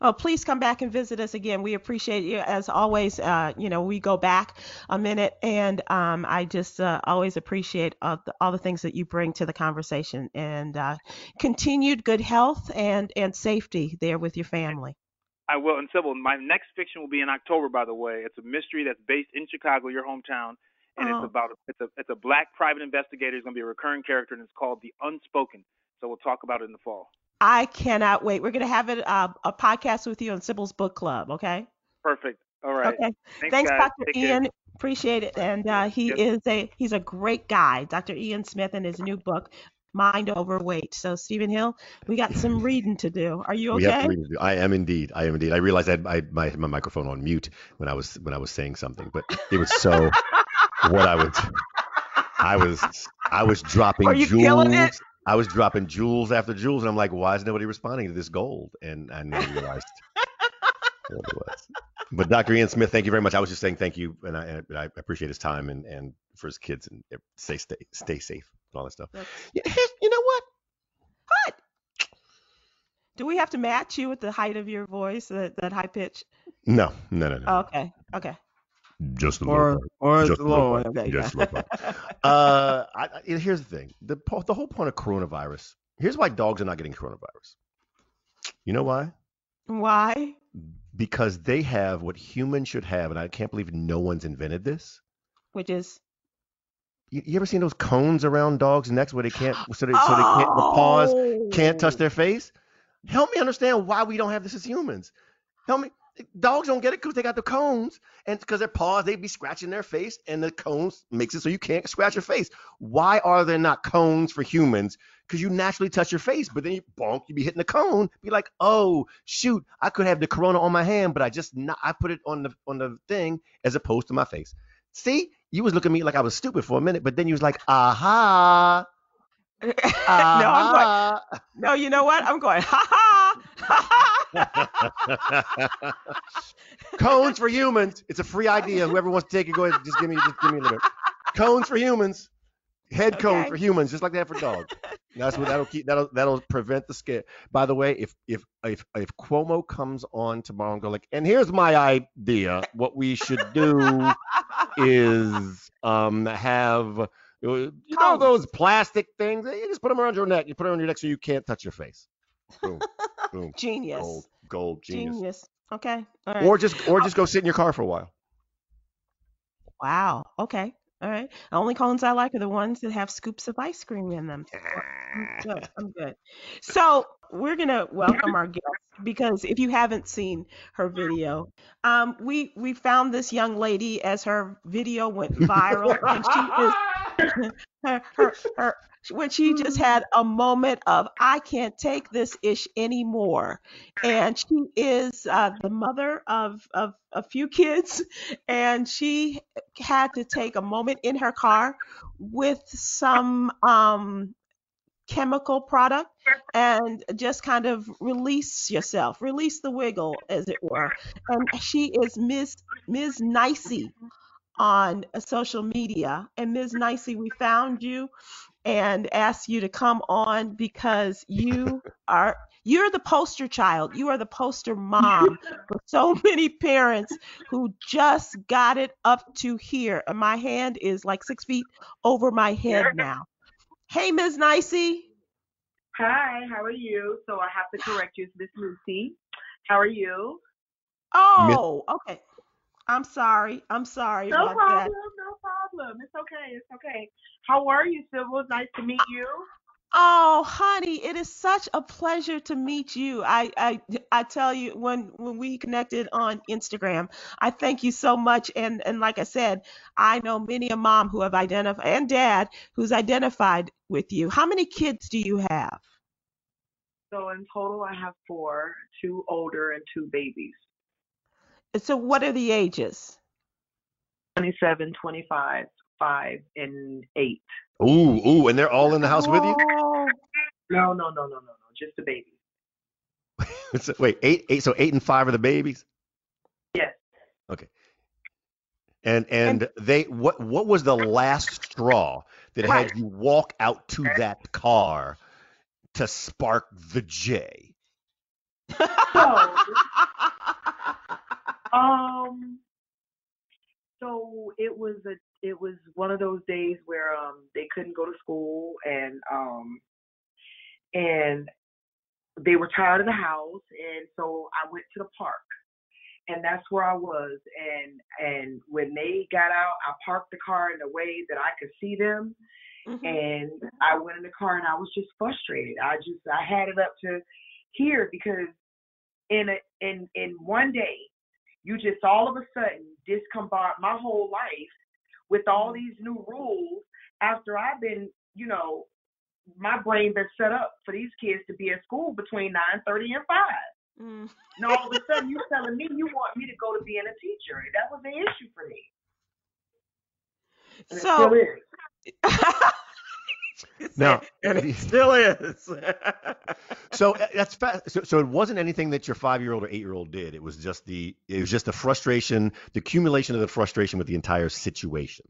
S3: Oh, please come back and visit us again. We appreciate you as always. Uh, you know, we go back a minute, and um, I just uh, always appreciate all the, all the things that you bring to the conversation, and uh, continued good health and and safety there with your family.
S4: I will. And Sybil, my next fiction will be in October. By the way, it's a mystery that's based in Chicago, your hometown, and
S3: Oh.
S4: it's about it's a it's a black private investigator. He's going to be a recurring character, and it's called The Unspoken. So we'll talk about it in the fall.
S3: I cannot wait. We're gonna have it uh, a podcast with you on Sybil's book club. Okay.
S4: Perfect. All right.
S3: Okay.
S4: Thanks,
S3: Thanks. Dr.
S4: Take care.
S3: Ian. Appreciate it. And uh, he
S4: Yep.
S3: is a he's a great guy, Dr. Ian Smith, and his new book, Mind Over Weight. So Stephen Hill, we got some reading to do. Are you okay?
S2: We have
S3: okay?
S2: to read. I am indeed. I am indeed. I realized I had my, my my microphone on mute when I was when I was saying something, but it was so what I was I was I was dropping
S3: Are you
S2: jewels. I was dropping jewels after jewels, and I'm like, why is nobody responding to this gold? And I never realized what it was. But Dr. Ian Smith, thank you very much. I was just saying thank you, and I, and I appreciate his time and, and for his kids, and stay stay stay safe and all that stuff. Yeah, you know what?
S3: Do we have to match you with the height of your voice, that, that high pitch?
S2: No, no, no, no.
S3: Oh, okay. Okay.
S2: Just a little.
S5: Or
S2: part.
S5: or
S2: Just
S5: it's
S2: a little
S5: low.
S2: part.
S3: Okay.
S2: Just a
S3: yeah.
S2: little part. uh, I, I, here's the thing: the the whole point of coronavirus. Here's why dogs are not getting coronavirus. You know why?
S3: Why?
S2: Because they have what humans should have, and I can't believe no one's invented this.
S3: Which is
S2: You, you ever seen those cones around dogs' necks where they can't, so they, so they can't, the paws can't touch
S3: Oh.
S2: their face? Help me understand why we don't have this as humans. Help me. Dogs don't get it because they got the cones, and because their paws, they be scratching their face, and the cones makes it so you can't scratch your face. Why are there not cones for humans? Because you naturally touch your face, but then you bonk, you be hitting the cone, be like, oh shoot, I could have the corona on my hand, but I just not, I put it on the on the thing as opposed to my face. See, you was looking at me like I was stupid for a minute, but then you was like, aha,
S3: no, I'm going. No, you know what? I'm going. Ha ha. Ha ha.
S2: Cones for humans. It's a free idea. Whoever wants to take it, go ahead. Just give me, just give me a little bit. Cones for humans. Head cones
S3: Okay.
S2: for humans, just like that for dogs. That's what that'll keep. That'll that'll prevent the scare. By the way, if if if if Cuomo comes on tomorrow and go like, and here's my idea, what we should do is um have uh, you know those plastic things. You just put them around your neck. You put them on your neck so you can't touch your face. Boom, boom.
S3: Genius.
S2: Gold, gold, genius.
S3: Genius. Okay. All right.
S2: Or just or just go sit in your car for a while.
S3: Wow. Okay. All right. The only cones I like are the ones that have scoops of ice cream in them. I'm good. I'm good. So we're gonna welcome our guest because if you haven't seen her video, um, we we found this young lady as her video went viral and she is her, her, her when she just had a moment of I can't take this ish anymore, and she is uh, the mother of of a few kids, and she had to take a moment in her car with some um, chemical product and just kind of release yourself, release the wiggle, as it were. And she is Ms. Ms. Nicey on social media. And Ms. Nicey, we found you and ask you to come on because you are you're the poster child. You are the poster mom for so many parents who just got it up to here. And my hand is like six feet over my head now. Hey, Ms. Nicey.
S6: Hi, how are you? So I have to correct you, it's Miss Lucy. How are you?
S3: Oh, okay. I'm sorry. I'm sorry
S6: No
S3: about
S6: problem,
S3: that.
S6: no problem. It's okay, it's okay. How are you, Sybil? It's nice to meet you.
S3: Oh, honey, it is such a pleasure to meet you. I, I, I tell you, when when we connected on Instagram, I thank you so much. And and like I said, I know many a mom who have identified and dad who's identified with you. How many kids do you have?
S6: So in total, I have four, two older and two babies.
S3: So what are the ages?
S6: 27, 25, 5, and 8.
S2: Ooh, ooh, and they're all in the house with you.
S3: Oh,
S6: No, no, no, no, no, no, just the babies.
S2: So, wait, eight, eight. So eight and five are the babies.
S6: Yes. Okay.
S2: And and they what what was the last straw that
S3: Right.
S2: had you walk out to that car to spark the J?
S6: So, um, so it was a it was one of those days where um they couldn't go to school and um and they were tired of the house and so I went to the park and that's where I was and and when they got out I parked the car in a way that I could see them
S3: Mhm.
S6: and I went in the car and I was just frustrated. I just I had it up to here because in a in in one day you just all of a sudden discombobulate my whole life with all these new rules after I've been, you know, my brain been set up for these kids to be at school between nine thirty and five.
S3: Mm.
S6: And all of a sudden you're telling me you want me to go to being a teacher. And that was the issue for me. And it
S3: So-
S6: still is.
S2: Now-
S3: and it still is.
S2: So uh, that's fa- so, so it wasn't anything that your five year old or eight year old did. It was just the it was just the frustration, the accumulation of the frustration with the entire situation.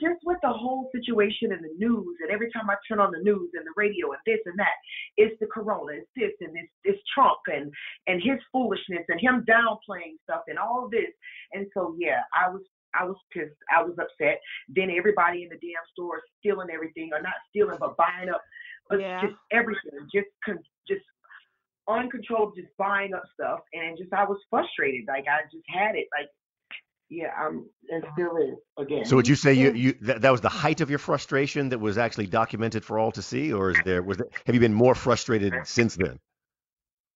S6: just with the whole situation in the news, and every time I turn on the news and the radio and this and that, it's the corona, it's this and it's, it's Trump and and his foolishness and him downplaying stuff and all of this. And so yeah, I was I was pissed, I was upset. Then everybody in the damn store stealing everything, or not stealing, but buying up but
S3: Yeah.
S6: just everything, just con- just uncontrolled, just buying up stuff, and just I was frustrated. Like I just had it, like. Yeah, I'm, and still is again.
S2: So would you say you, you that, that was the height of your frustration that was actually documented for all to see, or is there was there, have you been more frustrated since then?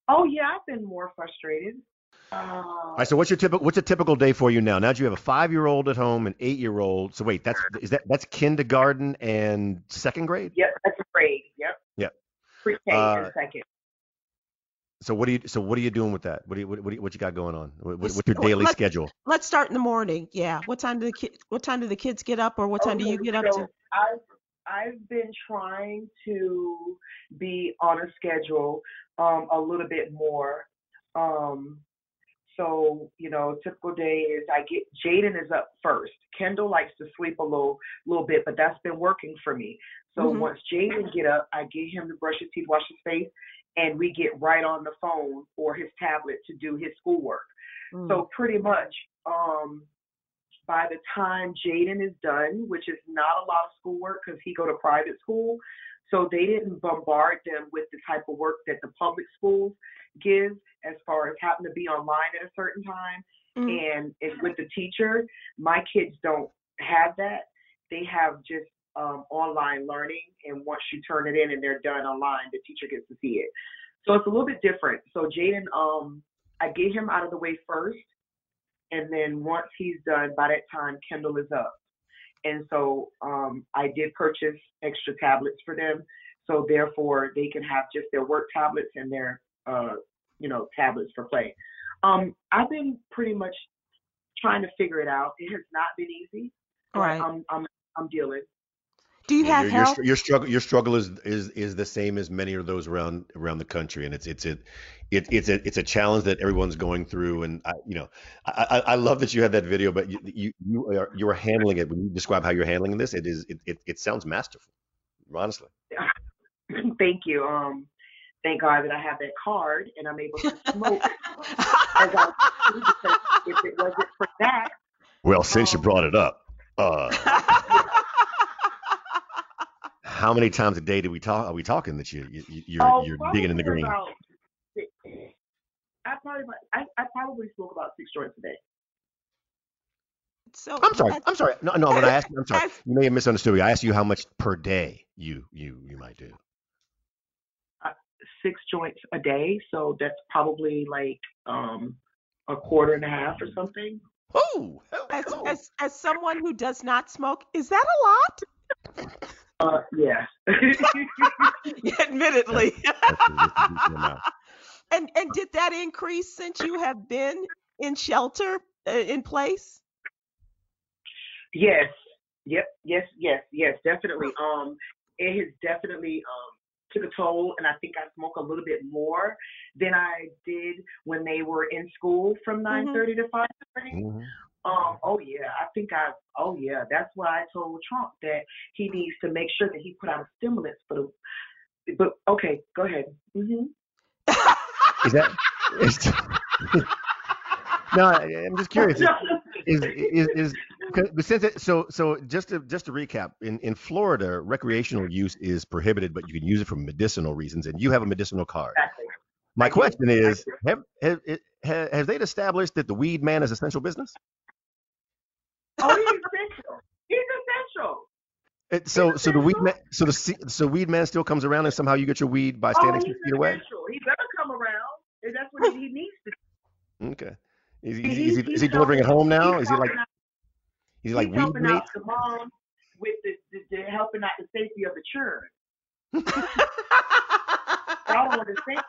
S6: Oh yeah, I've been more frustrated. Uh,
S2: All right, so what's your typical what's a typical day for you now? Now that you have a five year old at home, an eight year old. So wait, that's is that that's kindergarten and second grade?
S6: yep, that's a grade. Yep.
S2: Yep.
S6: Pre-K
S2: Uh,
S6: and second.
S2: So what do you so what are you doing with that? What do you what, what, do you- what you got going on? What, what- what's your daily
S3: let's-
S2: schedule?
S3: Let's start in the morning. Yeah. What time do the kid? What time do the kids get up, or what time do you
S6: Okay,
S3: get up
S6: so
S3: to?
S6: I've I've been trying to be on a schedule um, a little bit more. Um, so you know, typical day is I get Jaden is up first. Kendall likes to sleep a little little bit, but that's been working for me. So
S3: Mhm.
S6: once Jaden get up, I get him to brush his teeth, wash his face, and we get right on the phone or his tablet to do his schoolwork.
S3: Mm.
S6: So pretty much, um, by the time Jaden is done, which is not a lot of schoolwork because he go to private school, so they didn't bombard them with the type of work that the public schools give as far as having to be online at a certain time.
S3: Mm.
S6: And it's with the teacher, my kids don't have that. They have just um, online learning, and once you turn it in and they're done online, the teacher gets to see it. So it's a little bit different. So Jaden, um, I get him out of the way first, and then once he's done, by that time Kendall is up. And so um, I did purchase extra tablets for them, so therefore they can have just their work tablets and their, uh, you know, tablets for play. Um, I've been pretty much trying to figure it out. It has not been easy.
S3: Right.
S6: I'm I'm I'm dealing.
S3: Do you have
S2: your, your,
S3: help?
S2: str- your struggle your struggle is, is is the same as many of those around around the country and it's it's it, it it's a it's a challenge that everyone's going through and I you know I, I I love that you had that video but you you you are you are handling it when you describe how you're handling this it is it it, it sounds masterful honestly
S6: Thank you. Um, thank God that I have that card and I'm able to smoke I do if it wasn't for that,
S2: well since you
S6: Um,
S2: brought it up uh how many times a day do we talk are we talking that you, you you're
S6: oh,
S2: you're digging in the green
S6: About I probably I, I probably smoke about six joints a day.
S3: so
S2: I'm sorry. I'm sorry. No, no. When I asked, I'm sorry. You may have misunderstood me. I asked you how much per day you you you might do.
S6: Six joints a day, so that's probably like um a quarter and a half or something.
S2: Oh,
S3: as, as as someone who does not smoke, is that a lot?
S6: Uh, yeah.
S3: Admittedly. And and did that increase since you have been in shelter uh, in place?
S6: Yes. Yep. Yes. Yes. Yes. Definitely. Um, it has definitely um took a toll, and I think I smoke a little bit more than I did when they were in school from nine thirty to five thirty. Um. Oh yeah. I think I. Oh yeah. That's why I told Trump that he needs to make sure that he put out a stimulus for the. But okay, go ahead. hmm
S2: Is that no, I'm just curious. Is is, is but since it, so so just to just to recap, in in Florida, recreational use is prohibited, but you can use it for medicinal reasons, and you have a medicinal card.
S6: Exactly.
S2: My question is, have have, have have they established that the weed man is essential business?
S6: Oh, he's essential. He's essential.
S2: It, so so the weed man so the so weed man still comes around and somehow you get your weed by
S6: Oh,
S2: standing
S6: he's
S2: six feet away.
S6: He better come around. And that's what he, he needs to do.
S2: Okay. Is he, is he, is he,
S6: he's
S2: is he delivering at home now? Is he like is he like
S6: he's
S2: weed
S6: helping
S2: mate?
S6: out the mom with the, the, the helping out the safety of the children. Y'all don't understand.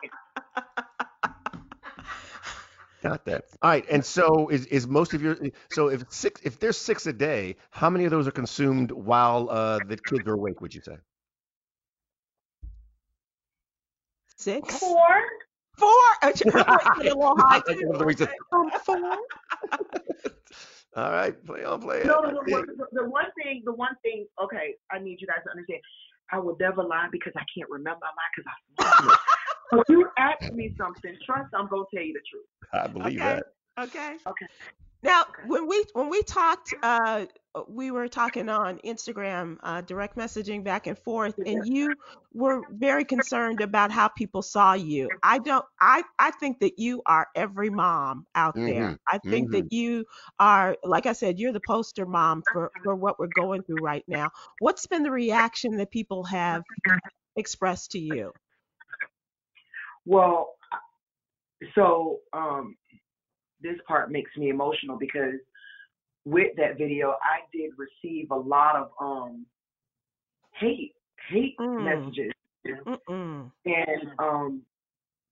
S2: Got that. All right. And so is is most of your so if six if there's six a day, how many of those are consumed while uh, the kids are awake? Would you say?
S3: Six.
S6: Four.
S3: Four. You were a little high,
S2: I
S3: too.
S2: love the way you said-
S3: Um, Four.
S2: All right, play on, play
S6: No,
S2: on.
S6: no, no, the, the one thing, the one thing. Okay, I need you guys to understand. I will never lie because I can't remember a lie because I swallowed it. So if you ask me something, trust I'm gonna tell you the truth.
S2: I believe
S3: Okay.
S2: that.
S3: Okay.
S6: Okay.
S3: Now, when we when we talked, uh, we were talking on Instagram, uh, direct messaging back and forth, and you were very concerned about how people saw you. I don't. I I think that you are every mom out there.
S2: Mhm,
S3: I think that you are, like I said, you're the poster mom for for what we're going through right now. What's been the reaction that people have expressed to you?
S6: Well, so um, this part makes me emotional because with that video, I did receive a lot of um hate hate
S3: Mm.
S6: messages,
S3: Mm-mm.
S6: and um,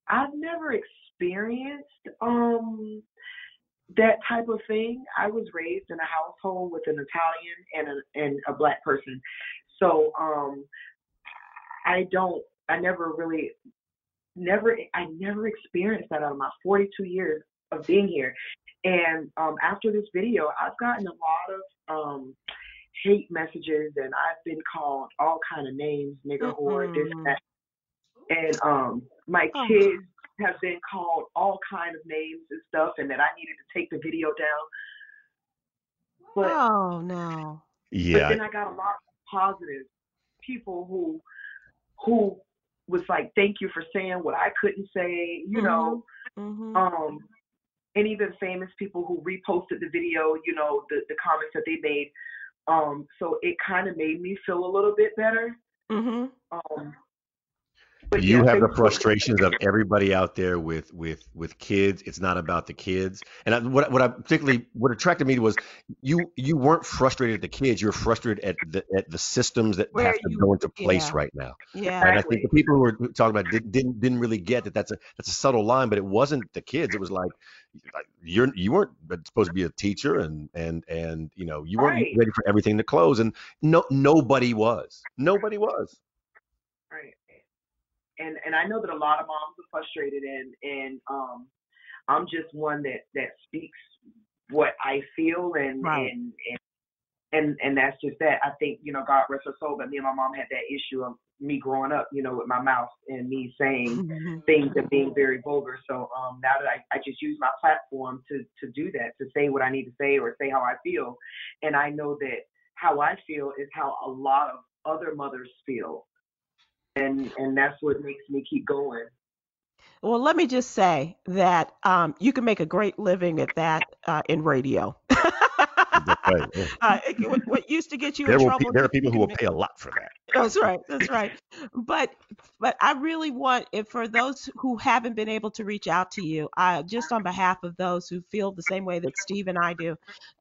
S6: I've never experienced um that type of thing. I was raised in a household with an Italian and a and a black person, so um, I don't. I never really, never. I never experienced that out of my 42 years of being here. And um, after this video, I've gotten a lot of um, hate messages, and I've been called all kind of names, nigger whore, this
S3: Mm-mm.
S6: that. And um, my
S3: Oh.
S6: kids have been called all kind of names and stuff, and that I needed to take the video down. But
S3: Oh no. Yeah.
S6: but
S2: Yeah.
S6: then I got a lot of positive people who who was like, "Thank you for saying what I couldn't say," you know.
S3: Mm-hmm.
S6: Um, and even famous people who reposted the video, you know, the the comments that they made. Um, so it kind of made me feel a little bit better.
S3: Mm-hmm.
S6: Um, but
S2: you
S6: yeah,
S2: have the frustrations of everybody out there with with with kids. It's not about the kids. And I, what what I particularly what attracted me was you you weren't frustrated at the kids. You're frustrated at the at the systems that
S3: Where
S2: have to
S3: you-
S2: go into place
S3: yeah.
S2: right now.
S3: Yeah.
S2: And I think the people who were talking about did, didn't didn't really get that that's a that's a subtle line, but it wasn't the kids. It was like like, you're you weren't supposed to be a teacher, and and and you know you weren't
S6: Right.
S2: ready for everything to close, and no nobody was. Nobody was.
S6: Right. And and I know that a lot of moms are frustrated and and um I'm just one that that speaks what I feel and
S3: Right.
S6: and, and and and that's just that. I think, you know, God rest her soul, but me and my mom had that issue of me growing up, you know, with my mouth and me saying
S3: Mhm.
S6: things and being very vulgar. So um now that I, I just use my platform to to do that, to say what I need to say or say how I feel. And I know that how I feel is how a lot of other mothers feel. And and that's what makes me keep going.
S3: Well, let me just say that um, you can make a great living at that uh, in radio.
S2: Right, yeah.
S3: uh, it- what, what used to get you
S2: There
S3: in
S2: will
S3: trouble.
S2: pe- there are people who will pay a lot for that.
S3: That's right. That's right. But but I really want if for those who haven't been able to reach out to you, uh, just on behalf of those who feel the same way that Steve and I do,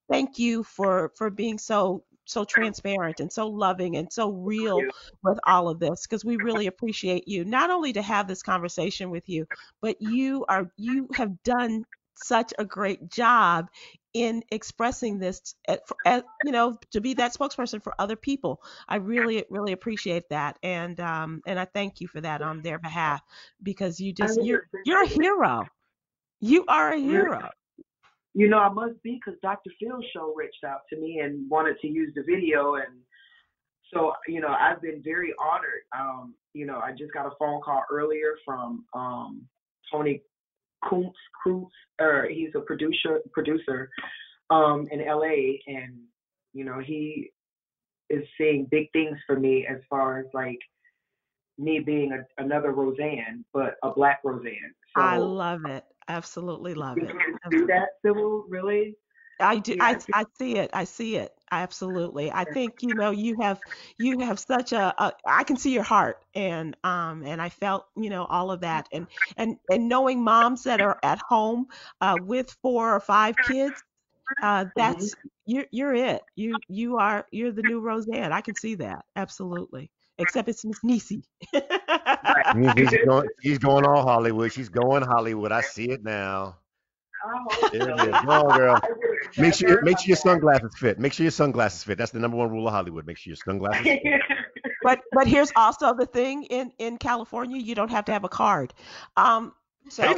S3: thank you for for being so so transparent and so loving and so real with all of this because we really appreciate you not only to have this conversation with you but you are you have done such a great job in expressing this at, at, you know to be that spokesperson for other people. I really really appreciate that and um and i thank you for that on their behalf because you just you're you're a hero. You are a hero
S6: You know, I must be because Dr. Phil's show reached out to me and wanted to use the video, and so you know, I've been very honored. Um, you know, I just got a phone call earlier from um, Tony Kuntz, Kuntz, or he's a producer producer um, in LA, and you know he is seeing big things for me as far as like me being a, another Roseanne, but a black Roseanne. So
S3: I love it. Absolutely love it.
S6: that, Sybil, really?
S3: I do.
S6: Yeah,
S3: I,
S6: I
S3: I see it. I see it. Absolutely. I think you know you have you have such a, a I can see your heart and um and I felt you know all of that and and and knowing moms that are at home uh, with four or five kids uh, that's you're you're it. You you are you're the new Roseanne. I can see that absolutely. Except it's Miss Niecy.
S2: She's going, she's going all Hollywood. She's going Hollywood. I see it now.
S6: Oh,
S2: There it is. Go on, girl. Make sure make sure your sunglasses fit. Make sure your sunglasses fit. That's the number one rule of Hollywood. Make sure your sunglasses fit.
S3: but but here's also the thing in in California you don't have to have a card. Um so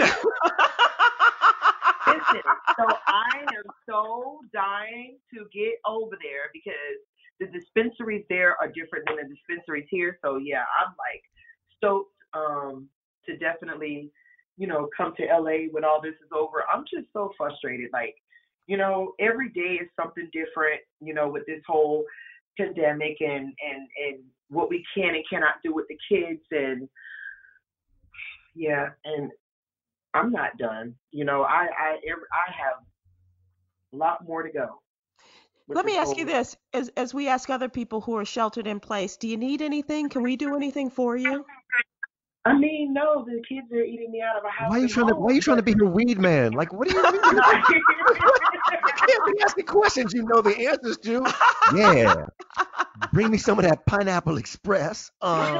S6: Listen, so I am so dying to get over there because the dispensaries there are different than the dispensaries here. So yeah, I'm like stoked um to definitely, you know, come to LA when all this is over. I'm just so frustrated. Like, you know, every day is something different, you know, with this whole pandemic and and and what we can and cannot do with the kids and yeah, and I'm not done. You know, I I I have a lot more to go. With
S3: Let me
S6: this
S3: ask you this as as we ask other people who are sheltered in place, do you need anything? Can we do anything for you?
S6: I mean, no, the kids are eating me out of a house.
S2: Why are you
S6: and
S2: trying to why are you trying to be her weed man? Like what do you mean? You can't be asking questions you know the answers to. Yeah. Bring me some of that pineapple express. Um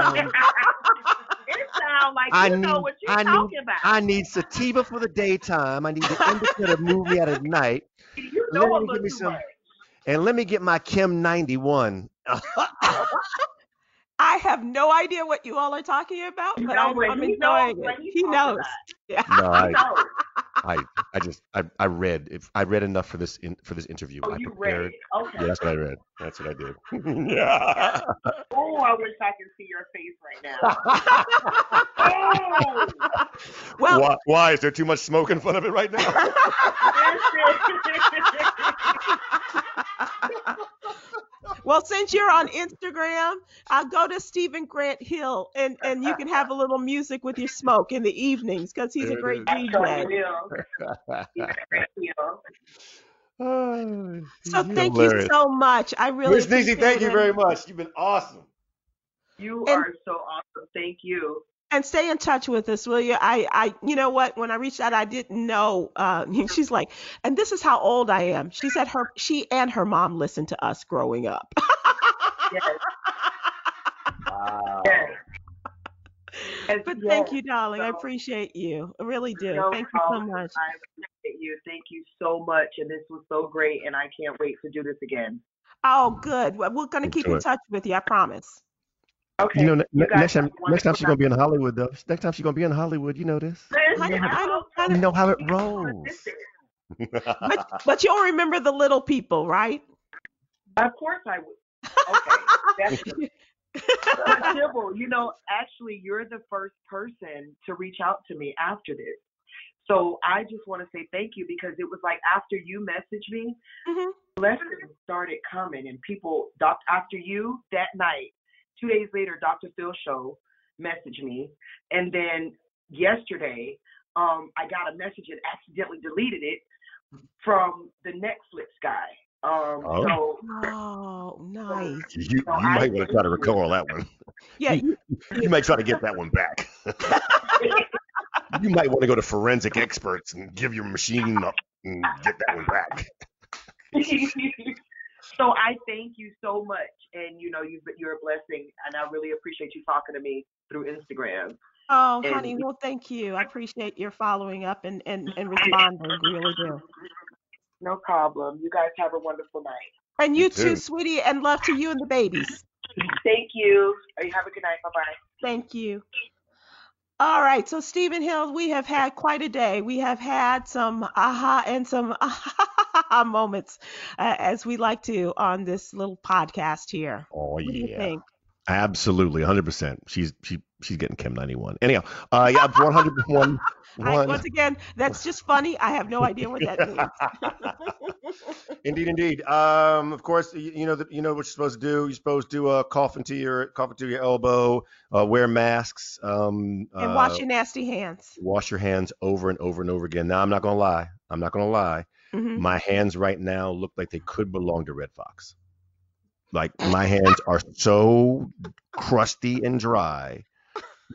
S6: sounds like
S2: I
S6: you know
S2: need-
S6: what you're
S2: I need-
S6: talking about.
S2: I need sativa for the daytime. I need the indica to move me out at night.
S6: you
S2: let
S6: know a
S2: me give me some-
S6: much.
S2: And let me get my Chem 91.
S3: I have no idea what you all are talking about, but
S6: No,
S3: I'm, I'm
S6: he
S3: enjoying
S6: what
S3: it. He knows. Yeah.
S2: no, I,
S6: No.
S2: I, I just, I, I read, if I read enough for this, in, for this interview.
S6: Oh,
S2: I
S6: you read
S2: prepared.
S6: it. Okay.
S2: Yeah, that's what I read. That's what I did. Oh, yeah.
S6: Oh, I wish I could see your face right now. Oh,
S3: Well,
S2: why, why? Is there too much smoke in front of it right now?
S3: well, since you're on Instagram, I'll go to Stephen Grant Hill and, and you can have a little music with your smoke in the evenings because he's
S2: There
S3: a great DJ.
S6: will. You know.
S2: Oh,
S3: So
S2: you're
S3: thank
S2: hilarious.
S3: you so much. I really
S2: Miss Niecy, thank you very much. You've been awesome.
S6: You
S3: And-
S6: are so awesome. Thank you.
S3: And stay in touch with us, will you? I, I, you know what? When I reached out, I didn't know. Uh, she's like, and this is how old I am. She said her, she and her mom listened to us growing up.
S6: Yes.
S2: Wow.
S6: Yes. Yes,
S3: but thank you, darling. I appreciate you. I really do.
S6: No
S3: thank you so much.
S6: I appreciate you. Thank you so much. And this was so great. And I can't wait to do this again.
S3: Oh, good. Well, we're gonna keep in touch with you. I promise.
S6: Okay.
S2: You know, ne-
S6: You guys
S2: next time, next time she's gonna be in Hollywood, though. Next time she's gonna be in Hollywood. You know this.
S3: I, I don't. I
S2: You know how it rolls.
S3: but, but you'll remember the little people, right?
S6: Of course I would. Okay. That's but Sybil, you know, actually, you're the first person to reach out to me after this. So I just want to say thank you because it was like after you messaged me,
S3: Mhm.
S6: lessons started coming, and people, doc, after you that night, two days later, Dr. Phil show messaged me, and then yesterday, um, I got a message and accidentally deleted it from the Netflix guy. Um,
S2: Oh.
S6: so
S3: Oh, nice.
S2: You, you
S6: So I
S2: might want to try to recall that one.
S3: Yeah, you-
S2: You might try to get that one back. you might want to go to forensic experts and give your machine up and get that one back.
S6: so I thank you so much, and you know you you're a blessing, and I really appreciate you talking to me through Instagram.
S3: Oh,
S6: And-
S3: honey, well, thank you. I appreciate your following up and, and, and responding. Really do.
S6: No problem. You guys have a wonderful night.
S3: And you
S2: You
S3: too,
S2: too.
S3: sweetie, and love to you and the babies.
S6: Thank you. You have a good night. Bye bye.
S3: Thank you. All right, so Stephen Hill, we have had quite a day. We have had some aha and some aha moments, uh, as we like to on this little podcast here.
S2: Oh
S3: What
S2: yeah,
S3: think?
S2: absolutely, hundred percent. She's she she's getting Chem 91. Anyhow, uh, yeah, 101.
S3: I, once again, that's just funny. I have no idea what that means.
S2: Indeed, indeed. Um, of course, you, you know that you know what you're supposed to do. You're supposed to uh, cough into your cough into your elbow, uh, wear masks, um,
S3: and
S2: uh,
S3: wash your nasty hands.
S2: wash your hands over and over and over again. Now, I'm not gonna lie. I'm not gonna lie.
S3: Mhm.
S2: My hands right now look like they could belong to Redd Foxx. Like my hands are so crusty and dry,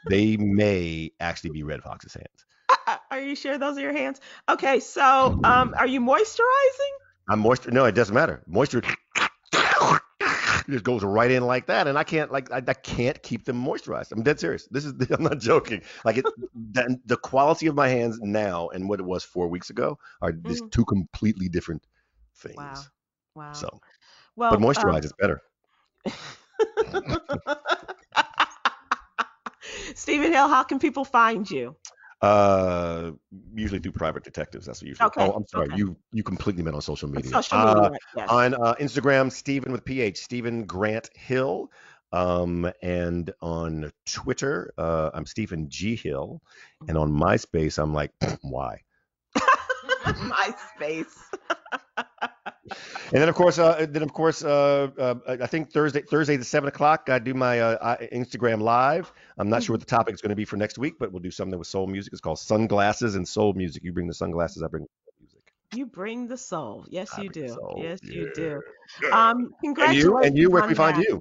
S2: they may actually be Redd Foxx's hands.
S3: Uh, Are you sure those are your hands? Okay, so um, are you moisturizing?
S2: I'm moisture. No, it doesn't matter. Moisture just goes right in like that, and I can't like I, I can't keep them moisturized. I'm dead serious. This is I'm not joking. Like it, the, the quality of my hands now and what it was four weeks ago are just
S3: Mhm.
S2: two completely different things.
S3: Wow. Wow.
S2: So,
S3: well,
S2: but
S3: um,
S2: moisturize is better.
S3: Stephen Hill, how can people find you?
S2: Uh, usually through private detectives. That's what usually.
S3: Okay,
S2: Oh, I'm sorry.
S3: okay.
S2: You you completely meant on social media.
S3: Social
S2: Uh,
S3: yes.
S2: on uh, Instagram, Stephen with PH, Stephen Grant Hill. Um, and on Twitter, uh, I'm Stephen G Hill. And on MySpace, I'm like, why?
S3: MySpace.
S2: And then of course, uh, then of course, uh, uh, I think Thursday, Thursday at seven o'clock, I do my uh, Instagram live. I'm not sure what the topic is going to be for next week, but we'll do something with soul music. It's called Sunglasses and Soul Music. You bring the sunglasses, I bring the music.
S3: You bring the soul. Yes,
S2: I
S3: you do. Yes, you do.
S2: Yeah.
S3: Um,
S2: And
S3: congratulations.
S2: you, and you, where can we find
S3: that.
S2: you?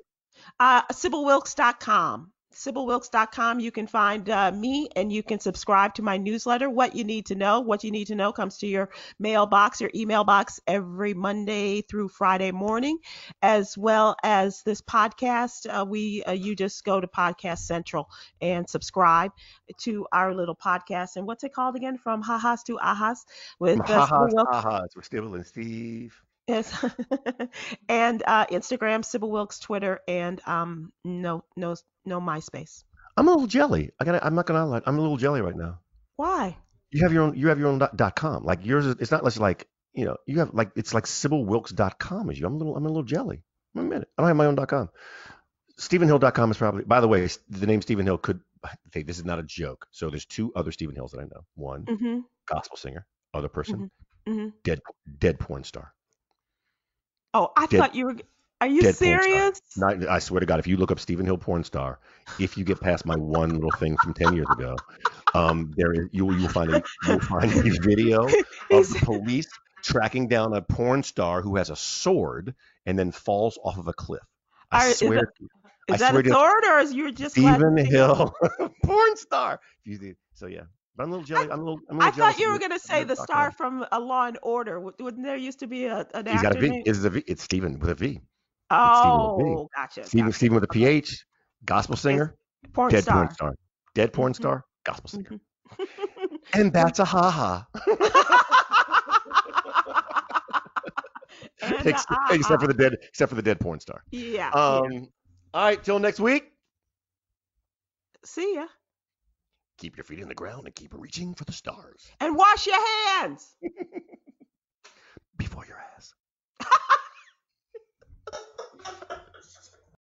S3: Uh, SybilWilkes.com. SybilWilkes.com. You can find uh, me and you can subscribe to my newsletter. What you need to know. What you need to know comes to your mailbox, your email box every Monday through Friday morning, as well as this podcast. Uh, we uh, you just go to Podcast Central and subscribe to our little podcast. And what's it called again? From ha-has to ahas with
S2: From
S3: uh,
S2: ha-has
S3: Sybil
S2: ahas. We're Stibble and Steve.
S3: Yes. and uh, Instagram, Sybil Wilkes, Twitter, and um, no, no, no MySpace.
S2: I'm a little jelly. I got. I'm not gonna lie. I'm a little jelly right now.
S3: Why?
S2: You have your own. You have your own dot, dot com. Like yours is. It's not less like you know. You have like it's like SybilWilkes.com as you. I'm a little. I'm a little jelly. I'm a minute. I don't have my own dot com. StephenHill.com is probably. By the way, the name Stephen Hill could. Okay, this is not a joke. So there's two other Stephen Hills that I know. One
S3: Mm-hmm.
S2: gospel singer. Other person
S3: Mm-hmm.
S2: dead dead porn star.
S3: Oh, I
S2: Dead-
S3: thought you were. Are you serious?
S2: Not, I swear to God, if you look up Stephen Hill porn star, if you get past my one little thing from ten years ago, um, there is, you will find a you'll find a video of the police tracking down a porn star who has a sword and then falls off of a cliff. I
S3: Are-
S2: swear,
S3: that-
S2: to you,
S3: Is
S2: I
S3: that a sword, or is you just
S2: Stephen Hill porn star. If you did- So yeah, I'm a little jelly. I'm a little. I'm a
S3: I
S2: little jealous
S3: thought you were gonna say the star from a Law and Order. Wouldn't there used to be a, an
S2: He's
S3: actor
S2: got a V.
S3: named?
S2: It's a V. It's Stephen with a V. Stephen with a V.
S3: Oh, gotcha.
S2: Stephen
S3: gotcha.
S2: Stephen with a PH. Gospel singer.
S3: Porn
S2: Dead
S3: star.
S2: porn star. Dead porn
S3: Mhm.
S2: star. Gospel singer.
S3: Mhm.
S2: And that's a ha
S3: uh,
S2: except, except for the dead, except for the dead porn star.
S3: Yeah. yeah.
S2: Um. All right. Till next week.
S3: See ya.
S2: Keep your feet in the ground and keep reaching for the stars.
S3: And wash your hands! Before your ass.